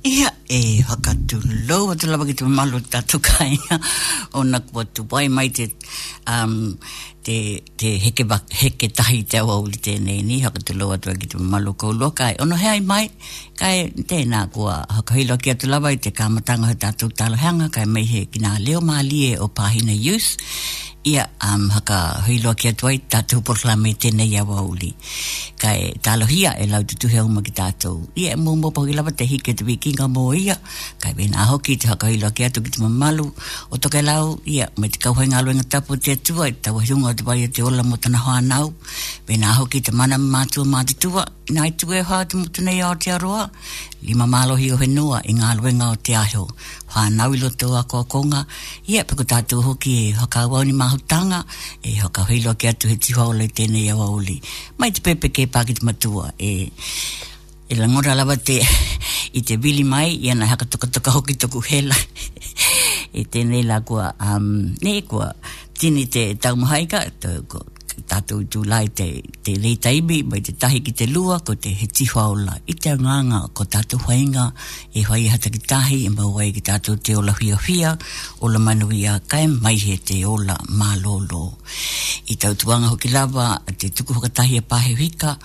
Ia e whakatu lou atu lava ki te malo ki tātou kāinga, ona kua tuwai mai te, um, te, te heke, heke tahi te awa uli tēnei ni, whakatu lou atu ki te malo koulua, kai ono hea mai, kai tēnā kua whakahilo ki atu lava i te kāmatanga o tātou tāloheanga, kai mei he ki nā leo mālie o Pāhina Youth, Ia, um, haka hui loa ki atu ai tatou porokalame i tenei ia wa uli. Ka e talohia e lau te tuhe uma ki tatou. Ia e momo pahu i lava te hiki o te wikinga mo ia, kai wena hoki te haka hui loa ki atu ki te mamalu o Tokelau, ia, me te kauhai nga luenga tapu o te Atua i te taua hiunga o te wai o te ola mo tana whanau, wena hoki te mana me matua ma te tua, ina i tu e wha o te motu nei a Aotearoa, lima malo hiohe noa i nga luenga o te aho, Whānau i roto o ako akonga, i a Peku tātou hoki e whakaauau nei mā ahu tānga, e whakawhai loa kē atu he tīwhaola i tēnei awa uli. Mai te pēpē kē pā ki te matua, e e langora rawa te i te wili mai, i ana hakatokatoka hoki toku hela. e tēnei la kua, um, nē, kua tini te taumahaika, Tātou i tū la i te, te rei taimi mai te tahi ki te rua ko te he tiwhaola i te anganga ko tātou whainga e whai e hata ki tahi e mau ai ki tātou te ola whia whia ola manu i a kai mai he te ola mā lolo i tau tuanga hoki lava te tuku whakatahi a pāhe whika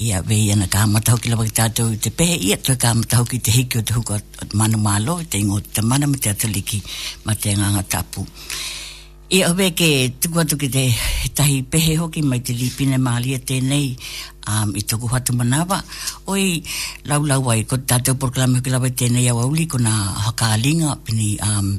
Ia, wei ana ka mata hoki rawa ki tatou te pehe ia toi ka mata hoki te hiki o te huka o te manu malo i te ingoa o te tamana me te ataliki ma te nganga tapu. Ia hove ke tuku atu ki te he tahi pehe hoki mai te ripine malia tenei um, i toku hatu manawa oi laulau ai ko tatou porkalame hoki rawa i tenei awa uli kona haka alinga pini um,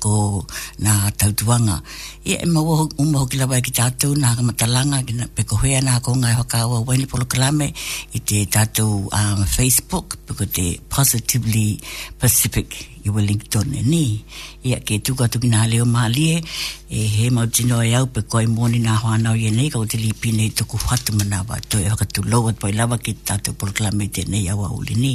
ko nā Tautuanga. Ia e maua hoki, uma hoki rawa ki tātou nā Hakamatalaanga, ki nā Pekohea, nā ko Ngāi Whakaawa Waini Polokalame i te tātou um, Facebook, ko te Positively Pacific i Wellington, e nī. Ia ke tūka tuki nā leo mālie, e he mau tino e au, pe koi mōni nā whānau i nei, kau te lipi nei toku whatu manawa, toi whakatu loa, toi lawa ki tātou poloklame tēnei awa uli nī.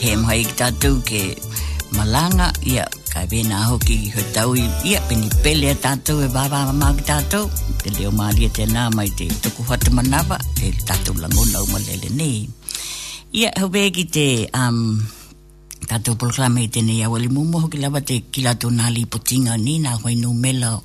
He mai ki tātou ke malanga, ia, kai wēnā hoki i hoi tau i, ia, peni pele a tātou e vāvā mā ki tātou, te leo mārie tēnā mai te tuku whata manawa, e tātou lango nau ma lele nei. Ia, hau bē ki te, um, tātou poloklame i tēnei awali mō mō hoki lawa te kila tō nā li potinga nei, nā whainu mela o,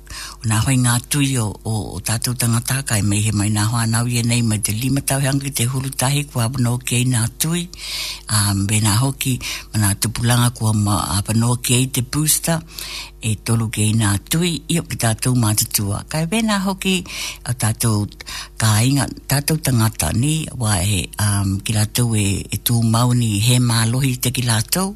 Nā whai ngā tui o o tātou tangata kai meihe mai nā whānau ienei mai te lima tau he anga ki te huru tahi kua whanoki ai nā tui ā mēnā hoki ma nā tupulanga kua whanoki ai te booster e toru kei nā tui io ki tātou mātutua kai mēnā hoki o tātou kāinga tātou tangata nei wā he ā ki rātou e tū mauni he mālohi te ki rātou.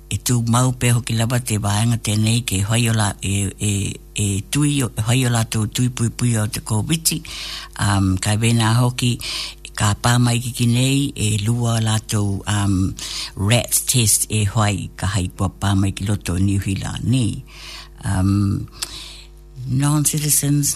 E tū mau pea hoki lava te waenga tēnei kei whaiola e, e, e tui, e whaiola tō tuipuipui o te kōwhiti. Um, kai wēnā hoki, ka pā mai ki ki nei, e lua la tō um, rats test e whai, ka hai kua pā mai ki loto o Niuhila, nī. Um, non-citizens,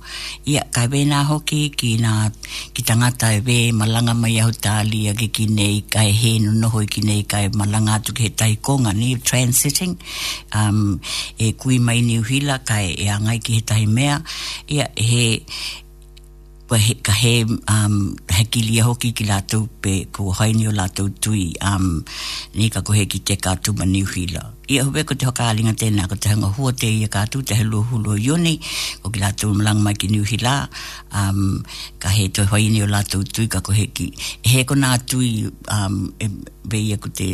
ia kai wena hoki ki na ki ta ngata e we ma langa mai au tali a ki ki nei kai he no no hoi ki nei kai ma langa atu ki he tai konga ni transiting um e kui mai ni uhila kai e angai ki he tai mea ia he ko he ka he um he ki lia hoki ki la tu pe ko hai ni la tu tui um ni ka ko he ki te ka tu ma ni uhila I ahu wē ko te whakaaringa tēnā, ko te hanga huote ia ka tū te he luahulu o Ioni, ko ki rātou ma ranga mai ki Niu Hilā, um, ka hē toi whai nei o rātou tui ka kohe ki, e hē ko nā tui, um, e, wē ia ko te,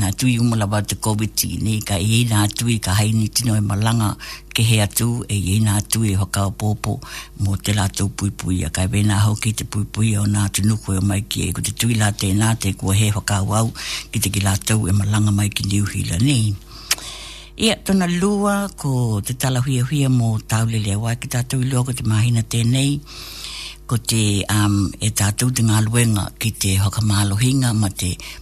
nā tui umalawa te kowiti, nei ka i nā tui ka haini tino e ma ranga, Ke hē atu, e iēina atu e whakaapoopo mō te rātou puipuia. Kai wēnā hoki te puipuia o nā tunu koe o mai ki e. Ko te tui lā tēnā te kua hē whakaauau ki te ki rātou e maranga mai ki Niu Hīla nē. Ia, tona lua ko te tala huiahuia mō tāu lele e wai ki tātou i lua ko te māhina tēnei, ko te, um, e tātou te ngā luenga ki te whakamālohinga ma te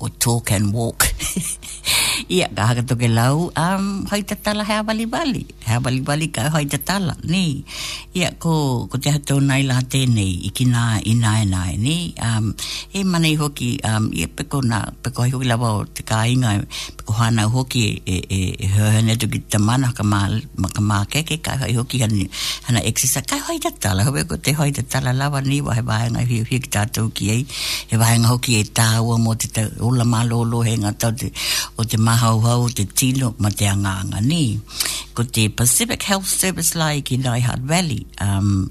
o talk and walk. Ia, ka haka toke lau, um, hai te tala hea wali wali, hea wali wali ka hai te tala, ni. Ia, ko, ko te hato nai la tēnei, i ki nā, i nā e nā e, ni. Um, e mana i hoki, um, ia peko nā, peko hai hoki lawa o te kā inga, ko hana hoki e, e, e hana tu ki tamana ka ma ka ma ke ke ka hai hoki hana hana exercise ka hai ta tala ho ko te hai ta tala lava ni wa he ba nga hi hi ta tu ki ai he ba nga hoki e ta wa mo te ta o la malo lo he nga ta te o te ma hau hau te tino ma te anga anga ni ko te Pacific Health Service lai ki Nightheart Valley um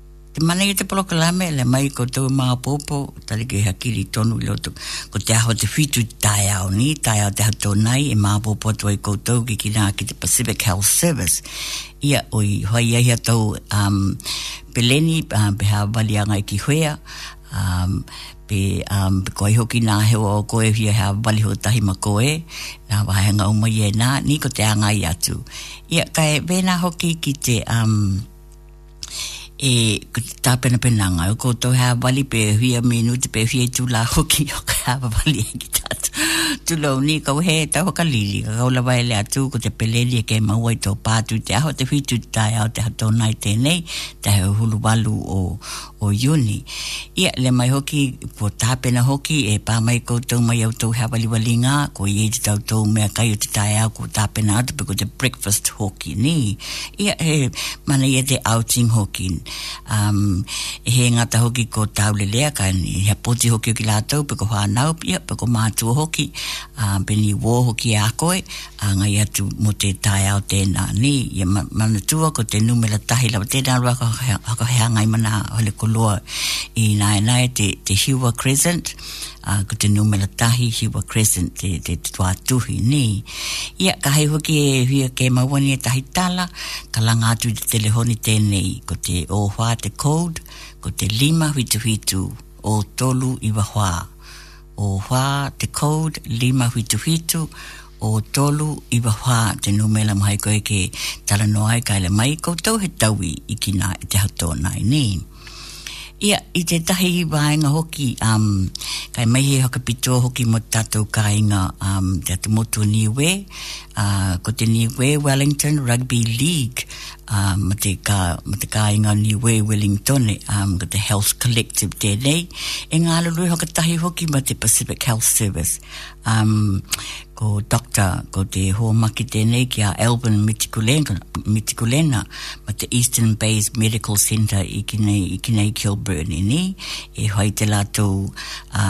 Te mana i te porokarame, le mai ko tō māpōpō, tareke ha kiri tonu leo tō, ko te aho te whitu te taiao ni, taiao te hato nai, e māpōpō atu ai koutou ki ki nā ki te Pacific Health Service, ia oi whai ai ha tō um, peleni, um, pe ha wali angai ki whea, um, pe, um, pe koe hoki nā hewa o koe hia ha wali ho tahi ma koe, nā wahai ngau mai e nā, ni ko te angai atu. Ia kai, vena hoki ki te, um, e tāpenapena anga o koutou hea wali pe huia minu te pe huia tula hoki o ka hea wali e ki tātu. Tula o ni kau he tau haka lili, ka kaula wai le atu ko te peleli e ke maua i tō pātu te aho te whitu te tae au te hato nai tēnei, te hau hulu walu o o Iuni. Ia, le mai hoki, kua tāpena hoki, e pā mai koutou mai au tou hāwaliwalinga, ko ia i te tau tou mea kai o te taiao kua tāpena atu pe ko te breakfast hoki, nē. Ia, he mana ia te outing hoki. Um, he ngata hoki ko Taulelea, ka hea poti hoki ki lātou, pe ko whānau, ia, pe ko mātua hoki, um, peni wō hoki a koe, Hāngai atu mō te taiao tēnā nī, i a Manutūa ko te numera tahi rawa tēnā rawa ka whakahāngai mana Harekoloa i ināianei te te Hiwa Crescent, ā, ko te numera tahi Hiwa Crescent te te tuatuhi nī. Ia, ka hei hoki e Huia Kē Mauani ētahi tala, ka rangā atu i te telehoni tēnei, ko te ōwhā te code, ko te 5 whituwhitu, 3 iwa whā. o whā te code, lima whituwhitu, o tolu, iwa whā te numela mahai koe ke tara noa ai kaile mai koutou he tauwi i kina e te hato nai ni. Ia, i te tahi waenga hoki, um, kai mai he whakapitoa hoki mo tatou kainga, um, te atu motu niue, uh, ko te niue Wellington Rugby League, ā, mō te, kā, mō te kāinga o Niue i Wellington, ā, ko te Health Collective tēnei, e ngā roro e whakatahi hoki mō te Pacific Health Service. Ā, ko Doctor, ko te hōmaki tēnei ki a Alvin Mitikulena, Mitikulena mō te Eastern Bays Medical Centre i kinei, i kinei Kilburn, i ni, e whai te rātou, ā,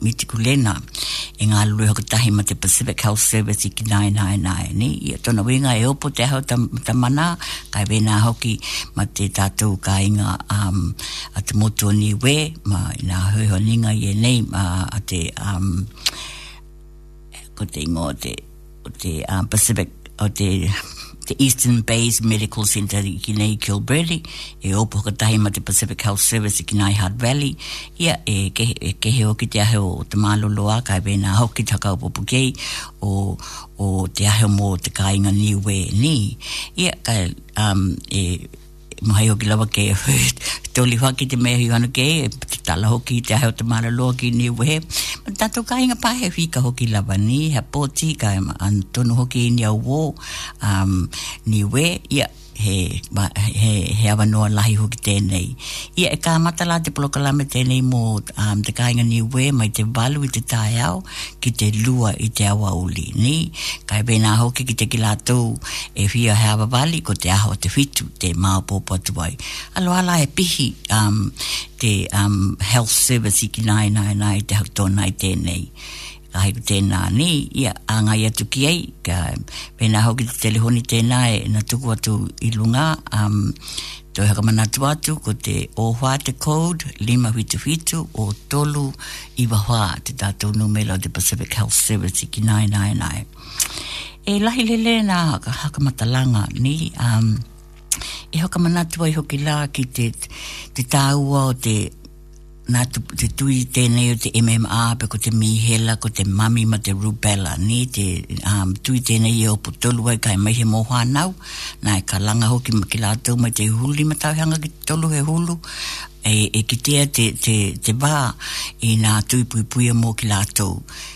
Me tipu lena e nga lulu hoki tahi ma te Pacific Health Service i kinainaina ai ni i a tona winga e opo te ahau ta mana kai wena hoki ma te tatou ka inga um, a te motu ni we ma ina hui ho ninga i e nei ma a te um, ko te ingo te o te Pacific, o te te Eastern Bays Medical Centre i ki nei Kill Bradley, e opo katahi ma te Pacific Health Service ki nei Hard Valley, ia e ke, e ke heo ki te aheo o te mālolo a kai vena ho ki taka o popo kei o, o te aheo mō te kāinga niue ni, ia kai, um, e, Mahai hoki lawa ke toli hoa ki te mea hiu anu ke e tala hoki te ahe o te mara loa ki ni wehe. Tato ka inga pahe whika hoki lawa ni ha poti ka an tonu hoki ni au wo um, ni we ia he, ma, he, he awa noa lahi hoki tēnei. Ia e kā matala te polokalame tēnei mō um, te kāinga ni we mai te walu i te tae ao ki te lua i te awa uli. Ni, kai wēnā hoki ki te ki lātou E whiua he awawali ko te aha o te whitu te māopoopo atu ai. Aloha la he pihi um te um health service i kinaina ana i te hautona i tenei. Ka hai ko tena ni ia a ngai atu ki ai ka pena hoki te telehoni tena e na tuku atu i lunga um to e hakamana atu atu ko te o wha te code lima whitu whitu o tolu i wawha te tatou numela o te Pacific Health Service i kinaina ana e. E lahilele nā Hakamata Langa ni, um, e whakamanatu ai hoki la ki te, te tāua o te nā tu, te tui tēnei o te MMA, pe ko te mīhela, ko te mami ma te rubella, ni te um, tui tēnei e opo tolu ai kai mai he mō whānau, nā e ka langa hoki ki rātou mai te huli ma tāwihanga ki te tolu he hulu, e, e kitea te, te, te wā i nā tui puipuia mō ki rātou.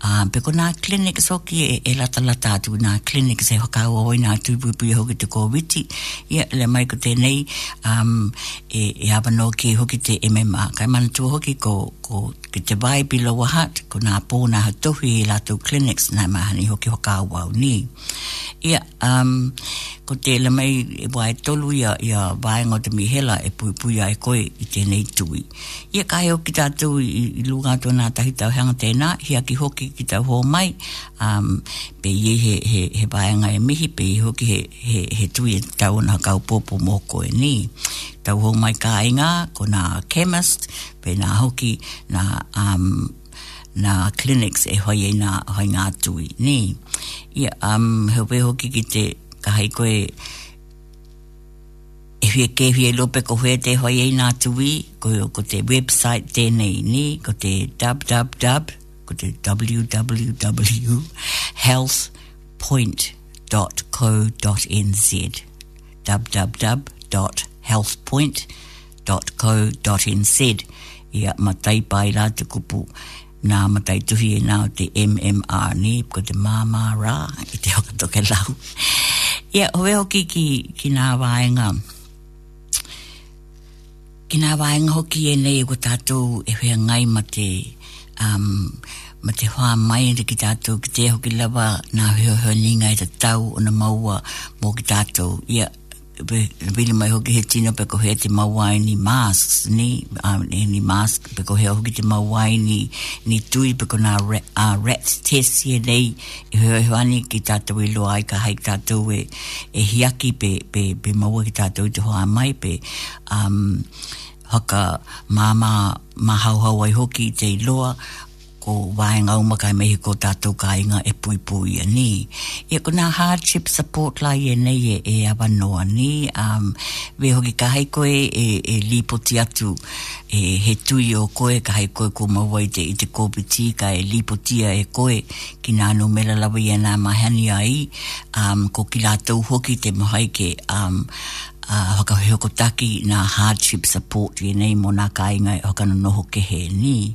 Ā, me ko nā clinics hoki e, e latalata atu, nā clinics e whakaua hoi nā tūpuipu iho ki te kōwhiti, ia, le mai ko tēnei, um, e, e āwa nō kē hoki te MMA. Kai Manatū hoki ko, ko, ki te vai bi Lower Hutt, ko nā Pō nā Hautohu i ē rātou clinics, nā Mahani hoki whakaua au nē. Ia, um, ko te, le mai e wae tolu ia, ia waenga o te mihela e puipui ai koe i tēnei tui. I ekahi au ki tatou i luga atu ana tahi tau hanga tena, hiaki hoki ki tau homai, um, pe iei he, he, he vaenga e mihi, pe iei hoki he, he, he tui e te tau ona hakaupopo mo koe, ni. Tau homai ka inga, ko na chemist, pe na hoki, na, um, na clinics e whai ei na, whai nga tui, ni. Ia, um, he hope hoki ki te, ka hai koe, E whia kē whia lope ko whea te whai ei nā tuī, ko, ko te website tēnei nī, ko te www, ko te www, healthpoint.co.nz www.healthpoint.co.nz ia ma taipa ai rā te kupu Nā Mataituhi e nao te MMR Neep ko te māmā rā i te whaka tokelau. Ia howe hoki ki, ki nā wāenga, ki nā wāenga hoki e nei ko tātou e whea ngai ma te, um, ma te whā mai ina ki tātou ki te hoki lawa nā hohehohe ninga e tatau o na maua mō ki tātou. Ia, e piri mai hoki he tino pe kohe te mawaini masks ni a um, e ni mask pe kohe hoki te mawaini ni tui pe kona re, a uh, rat test ye nei e ho ho ani ki ta to lo ai ka hai ta to e e hiaki pe pe pe mawa ki ta to te hoa mai pe um haka mama ma hau hau ai hoki te loa Ko waenga o Makai Mihi ko tatou kainga e puipuia ni. Ia ko na hardship support la ia nei e e awa noa ni um we hoki ka hai koe e e lipoti atu e he tui o koe ka hai koe ko maua i te i te kowiti ka e lipotia e koe ki na no mela lawa ia na mahani ai um ko ki latou hoki te mahai ke um a whakawhihokotaki na hardship support ia nei mo na kainga e whakanonoho kehe ni.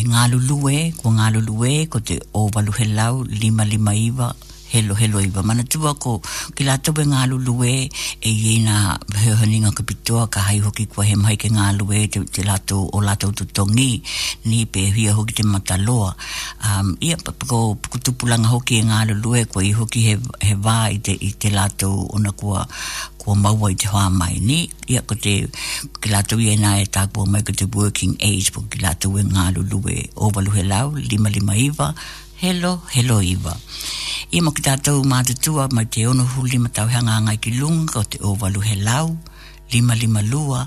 E ngā lulu e, ko ngā lulu e, ko te ōwalu he lau, lima lima iwa, he lo, he lo iwa. Mana tua ko, ki la tobe ngā lulu e, e i ina he honi ngā kapitoa, ka hai hoki kua he mahi ke ngā lulu e, te, te la to, o la to tu tongi, ni pe hia hoki te mata loa. Um, ia, ko, ko tupulanga hoki e ngā lulu e, ko i hoki he, he wā i te, i te la to, ona kua, Kua mau ai te whā mai, nē? Ia ko te, ko ke rātou ia inā e tākua mai ko te working age, ko ke rātou e ngāruru e ōwalu he lau, lima lima iwa, helo, helo iwa. Ia mo ke tātou mātutua mai te ono hulu lima tau he anga anga i ki lunga ko te ōwalu he lau, lima lima lua,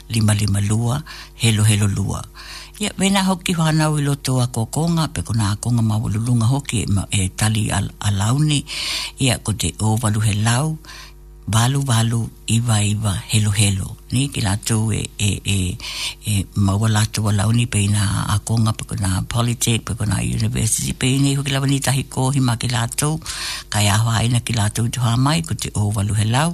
552, helohelo 2. Ia, wēnā hoki whānau i roto o akoakonga, pe kona akonga mawelulunga hoki e tali a lau nei, ia, ko te ōwalu he lau, 8-walu, 9-iwa, helohelo. Nei ki rātou e, e, e, e maua rātou a lau nei pe inā akonga, pe kona polytech, pe kona university, pe inei hoki lawa nei tahi kōhima ki rātou, kai āwhāina ki rātou i te whā mai, ko te ōwalu he lau,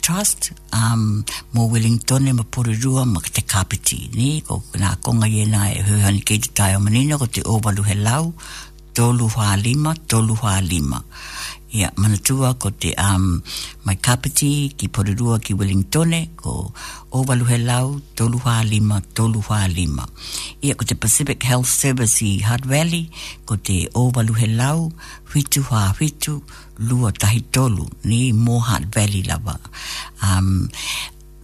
Trust, um, mo Wellingtone ma Porerua ma te Kapiti, ne, ko na konga ye na e hui hani kei te tae o manina ko te ovalu he lau, tolu wha lima, tolu wha lima. Ia, manatua ko te, um, mai Kapiti ki Porerua ki Wellingtone, ko ovalu he lau, tolu wha lima, tolu wha lima. Ia, ko te Pacific Health Service i Hutt Valley, ko te ovalu he lau, whitu wha whitu, 213 ni Mohart Valley lava um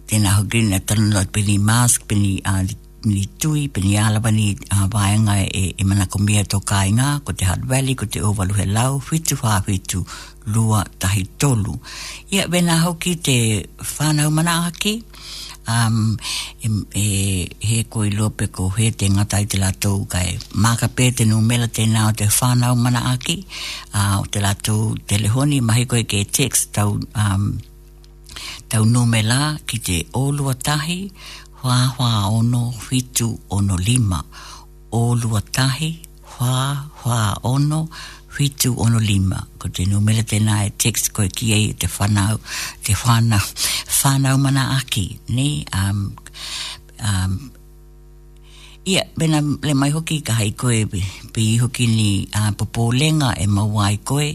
tena ho green at not penny mask penny uh, ni tui penny alava ni uh, vaenga e, e mana ko mia to kainga ko te Hutt Valley ko te ovalu he lau whitu wha whitu lua tahi tolu ia vena hoki te whanau mana aki He koi lopeko, he te ngatai te ratou kai makape te numela tena o te whanau mana aki, o te ratou telehoni mahi koi ke text tau tau numela ki te olua tahi, wha wha ono, whitu ono lima, olua tahi, whā, whā, ono, whitu, ono, lima. Ko te numera tēnā e text koe ki ei te whanau, te whanau, whanau mana aki, ne? Um, um, ia, yeah, mena le mai hoki ka hai koe pi hoki ni uh, popo lenga e mawai koe,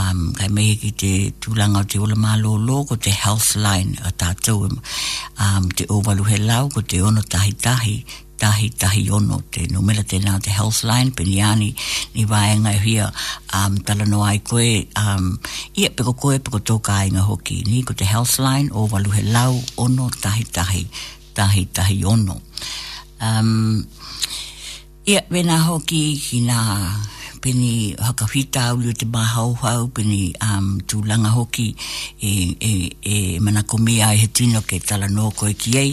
um, kai mehe ki te tūlanga o te ola mālo lo, ko te health line a tātou, um, te owalu he lau, ko te ono tahi tahi, Tahi tahi ono te no mera tena te health line peniani ni vaenga e hia um tala no ai koe um ia peko koe peko to kainga hoki ni ko te health line o walu he lau ono tahi tahi tahi tahi ono um ia vena hoki ki na peni haka fita ulu te mahau hau peni um tu langa hoki e e e mana komia e he tino ke tala no koe ki ei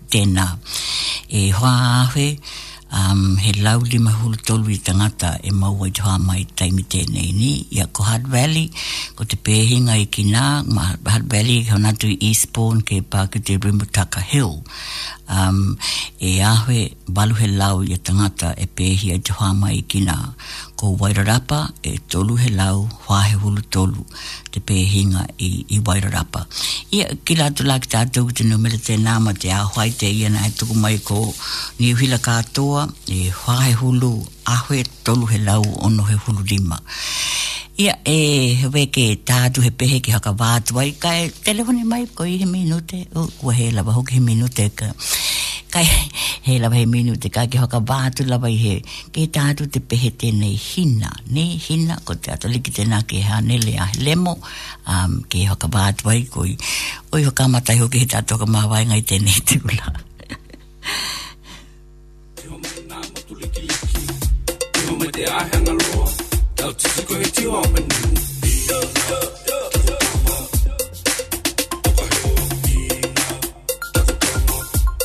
Tēnā. E hoa āwhe, um, he lau lima hulu tolu i tangata e mau ai te hoa mai taimi tēnei ni. Ia ko Hutt Valley, ko te pēhinga i ki nā, ma Hutt Valley, ki hona atu i Eastbourne, ke pā ki te Rimutaka Hill. Um, e āwhe, balu he lau i a tangata e pēhi ai te hoa mai i ki nā. Ko Wairarapa, e tolu he lau, hoa he hulu tolu. te pēhinga i, i Wairarapa. Ia, ki rātou lā ki tātou ki te numera tēnā ma te āwhai te ia nā e tuku mai ko Niu Hila kātoa, e whā he hulu, ahwe tolu he lau, ono he hulu rima. Ia, e he weke tātu he pehe ki haka vātu ai, ka e telefoni mai ko i he minute, o, kua he lava hoki he minute, ka, ka he lava he minute, ka ki haka vātu lava i he, Kei tā atu te pehe tēnei hina, nē, hina, ko te ata like tēnā kei Hanele a Helemo, um, kei whakawā atu ai, koi, oi whakamatai hoki he tātou ka māwai ngai tēnei tūla. Te āhanga roa, tau tutu koe he tiwa o manu.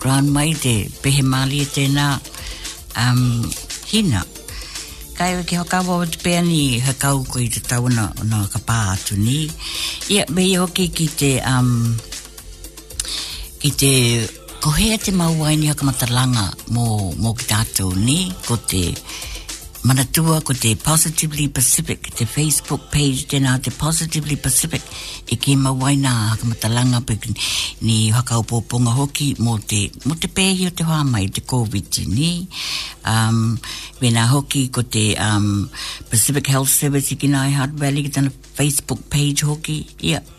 background mai te pehe māli e tēnā um, hina. Kai au ki hakawa o te pēa ni hakau ko i te tauna o nā ka pā atu ni. Ia, me i hoki ki te um, ki te Ko hea te mau waini a Kamataranga mō, mō ki tātou, nē? Ko te Manatua, ko te Positively Pacific, te Facebook page, tēnā te Positively Pacific, e kē mau waina a Kamataranga, ni hakaopoponga hoki mō te, mō te pēhi o te hoa mai, te COVID, nē? Um, wēnā hoki ko te um, Pacific Health Service i kina ai Hutt Valley ki tana Facebook page hoki, ia. Yeah.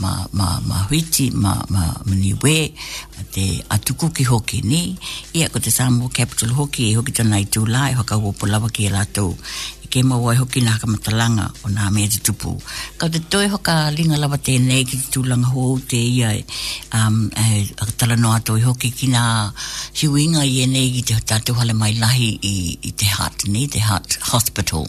ma, ma, ma Huiti, ma, ma Muniwe, te atukuki hoki, ni, ia ko te Samoa Capital hoki, e hoki tana i tū lai, whakawopo lawa ki e rātou, ke mau ai hoki nā kamatalanga o nā mea te tupu. Ka te toi hoka ringa lawa tēnei ki te tūlanga hou te ia um, e, a tala noa toi hoki ki nā hiuinga i enei ki te tātou hale mai lahi i, i te hut, nei, te hut hospital.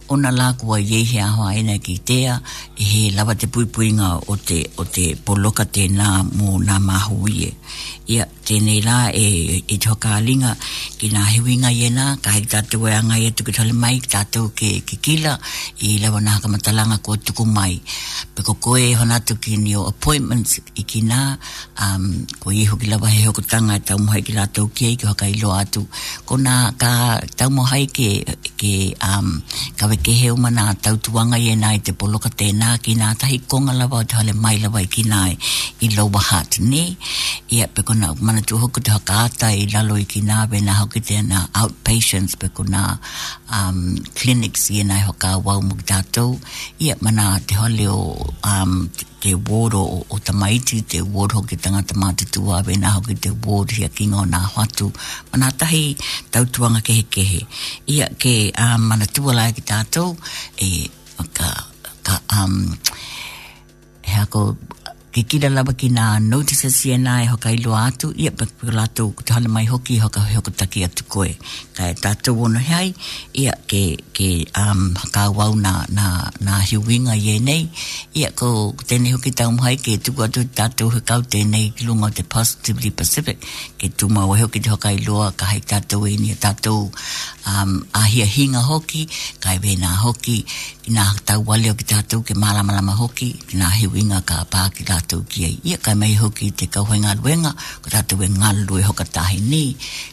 Ona la kua iei he aho aina ki tea, he lawa te puipuinga o te o te poloka tena mo na Mahuie. Ia, tenei la e te whakaaringa ki na hiwinga i ena, ka hei tatou e angai atu ki tale mai ki tatou ke ke kila i lawa na hakamatalanga kua tuku mai. Pe ko koe e hona atu ki nio appointments, I ki nā, um, ko ia hoki lawa he hoko tanga e taumo hai ki rātou ki ai ki whakailoa atu. Ko nā, ka taumo hai ke, ke, um, kawe ke he uma nā tau tuanga i ena i te poloka tēnā ki nā tahi konga lawa o te hale mai lawa i ki nā e, i Lower Hutt, nē? Ia, pe ko nā, ko Manatū hoki te whakaata i lalo i ki nā wēnā hoki tēnā outpatients pe ko nā, um, clinics i ena e whakaawau mo ki tātou. Ia, ma nā te hale o, um, te ward o o Tamaiti, te ward hoki tangata mātutu wā wēnā hoki te ward hia kinga o nā whatu manā tahi tautuanga kehe kehe ia ke a mana tuwalae ki tātou e ka ka um he ako ke kira lawa ki nā notices i ena e whakailoa atu ia pa ko lātou te hana mai hoki hoka hoko taki atu koe kai tātou ono hai ia ke ke um whakaawau na na na hiuinga i enei ia ko tenei hoki tau mai ke tuku atu tatou he kau tenei ki lunga te positively pacific ke tu mau e hoki te whakai loa ka hai tatou e ni tatou um ahia hinga hoki kai ve na hoki ina tau wale ki tatou ke malama lama hoki na hiuinga ka pa ki tatou ki ia kai mai hoki te kau hai nga luenga ko tatou e ngalu e hoka tahi ni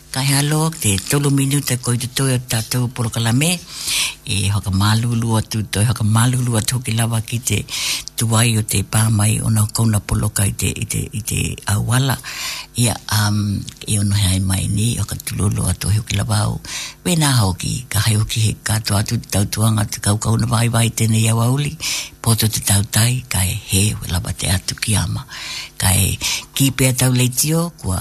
Kai halo te tolu minute koi te toi o tatou polokalame e whakamalulu atu toi whakamalulu atu hoki lawa ki te tuai o te pa mai ona kouna poloka i te i te i te auala ia um i ono he ai mai nei whakatulolo atu hoki lawa au wena hoki ka hai hoki he katoa atu te tautuanga te kaukau na vai vai tenei au auli poto te tautai kai he lawa te atu ki ama kai ki pea tau leitio kua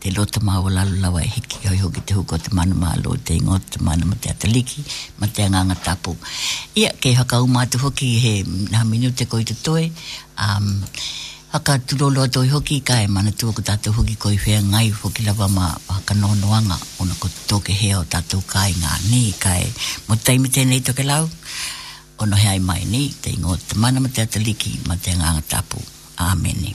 Te Lo te Mao o Lalo Lawa e hiki ai hoki te huka o te Manu Malo o Te Ingoa o te Mana ma te Ataliki, ma te Anga Anga Tapu. Ia, kei whakauma atu hoki he nahamine o te koi te toe, ā, whakaturo loa toi hoki ka e Manatua ko tatou hoki koi wheangai hoki lawa ma whakanōnoanga ona ko te toke hea o tatou kainga nē ka e mo taimi tenei tokelau ono he ai mai nē Te Ingoa o te Mana ma te Ataliki ma te Anga Anga Tapu. Amene.